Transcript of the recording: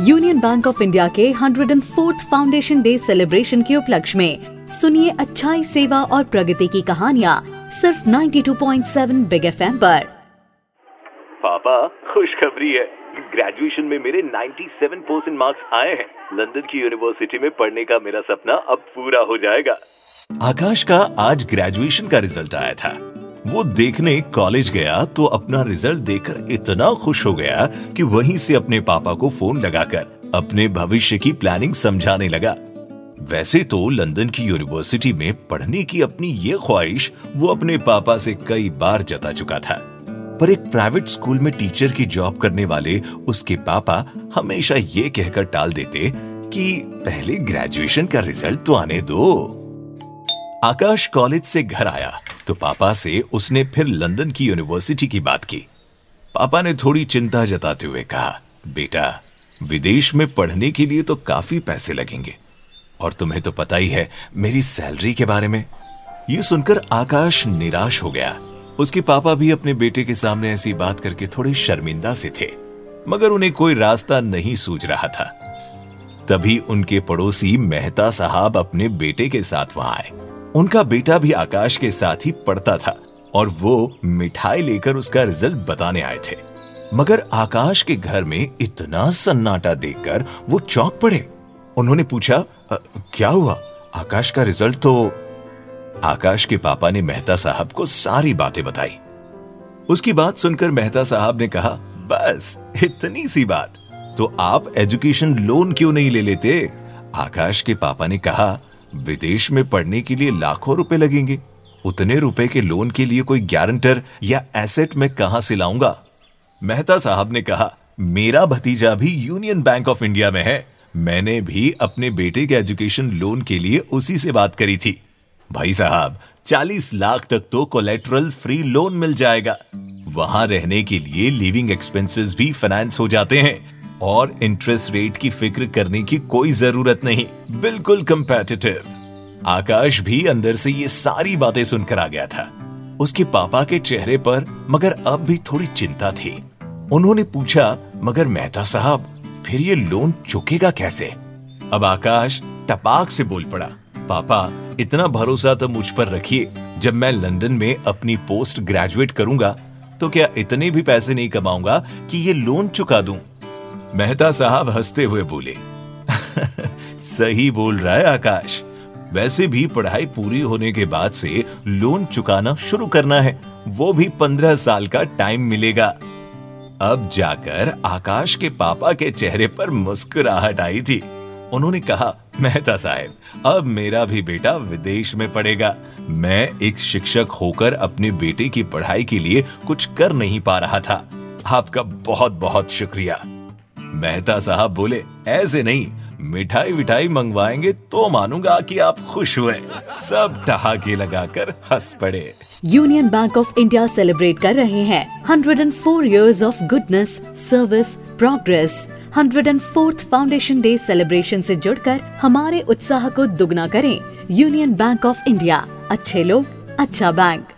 Union Bank of India के 104th foundation day celebration के उपलक्ष्य में सुनिए अच्छाई सेवा और प्रगति की कहानियाँ सिर्फ़ 92.7 बिग एफएम पर। पापा खुशखबरी है। ग्रेजुएशन में मेरे 97 परसेंट मार्क्स आए हैं। लंदन की यूनिवर्सिटी में पढ़ने का मेरा सपना अब पूरा हो जाएगा। आकाश का आज ग्रेजुएशन का रिज़ल्ट आया था। वो देखने कॉलेज गया तो अपना रिज़ल्ट देखकर इतना खुश हो गया कि वहीं से अपने पापा को फ़ोन लगाकर अपने भविष्य की प्लानिंग समझाने लगा। वैसे तो लंदन की यूनिवर्सिटी में पढ़ने की अपनी ये ख्वाहिश वो अपने पापा से कई बार जता चुका था। पर एक प्राइवेट स्कूल में टीचर की जॉब करने वाले उसके पापा हमेशा ये कहकर टाल देते कि पहले ग्रेजुएशन का रिज़ल्ट तो आने दो। आकाश कॉलेज से घर आया। तो पापा से उसने फिर लंदन की यूनिवर्सिटी की बात की। पापा ने थोड़ी चिंता जताते हुए कहा, बेटा, विदेश में पढ़ने के लिए तो काफ़ी पैसे लगेंगे। और तुम्हें तो पता ही है, मेरी सैलरी के बारे में। ये सुनकर आकाश निराश हो गया। उसके पापा भी अपने बेटे के सामने ऐसी बात करके थोड़े शर्मिंदा से थे, मगर उन्हें कोई रास्ता नहीं सूझ रहा था। तभी उनके पड़ोसी मेहता साहब अपने बेटे के साथ वहाँ आए। उनका बेटा भी आकाश के साथ ही पढ़ता था और वो मिठाई लेकर उसका रिज़ल्ट बताने आए थे। मगर आकाश के घर में इतना सन्नाटा देखकर वो चौंक पड़े। उन्होंने पूछा क्या हुआ? आकाश का रिज़ल्ट तो आकाश के पापा ने मेहता साहब को सारी बातें बताई। उसकी बात सुनकर मेहता साहब ने कहा, बस, इतनी सी बात। तो आप एजुकेशन लोन क्यों नहीं ले लेते? आकाश के पापा ने कहा विदेश में पढ़ने के लिए लाखों रुपए लगेंगे। उतने रुपए के लोन के लिए कोई गारंटर या एसेट में कहाँ से लाऊँगा? मेहता साहब ने कहा, मेरा भतीजा भी यूनियन बैंक ऑफ़ इंडिया में है। मैंने भी अपने बेटे के एजुकेशन लोन के लिए उसी से बात करी थी। भाई साहब, चालीस लाख तक तो कोलेट्रल फ्री लोन मिल जाएगा। वहाँ रहने के लिए लिविंग एक्सपेंसेस भी फाइनेंस हो जाते हैं। और इंटरेस्ट रेट की फ़िक्र करने की कोई ज़रूरत नहीं। बिल्कुल कंपेटिटिव आकाश भी अंदर से ये सारी बातें सुनकर आ गया था। उसके पापा के चेहरे पर मगर अब भी थोड़ी चिंता थी। उन्होंने पूछा, मगर मेहता साहब, फिर ये लोन चुकेगा कैसे? अब आकाश टपाक से बोल पड़ा, पापा, इतना भरोसा तो मुझ पर रखिए। जब मैं लंदन में अपनी पोस्ट ग्रेजुएट करूँगा तो क्या इतने भी पैसे नहीं कमाऊँगा कि ये लोन चुका दूँ? मेहता साहब हँसते हुए बोले, सही बोल रहा है आकाश। वैसे भी पढ़ाई पूरी होने के बाद से लोन चुकाना शुरू करना है। वो भी पंद्रह साल का टाइम मिलेगा। अब जाकर आकाश के पापा के चेहरे पर मुस्कुराहट आई थी। उन्होंने कहा, मेहता साहब, अब मेरा भी बेटा विदेश में पढ़ेगा। मैं एक शिक्षक होकर अपने बेटे की पढ़ाई के लिए कुछ कर नहीं पा रहा था। आपका बहुत बहुत शुक्रिया। मेहता साहब बोले, ऐसे नहीं मिठाई विठाई मंगवाएँगे तो मानूँगा कि आप खुश हुए। सब ठहाके लगाकर हंस पड़े। Union Bank of India celebrate कर रहे हैं। 104 years of goodness service progress 104th foundation day celebration से जुड़कर हमारे उत्साह को दुगना करें। यूनियन बैंक ऑफ़ इंडिया, अच्छे लोग अच्छा बैंक।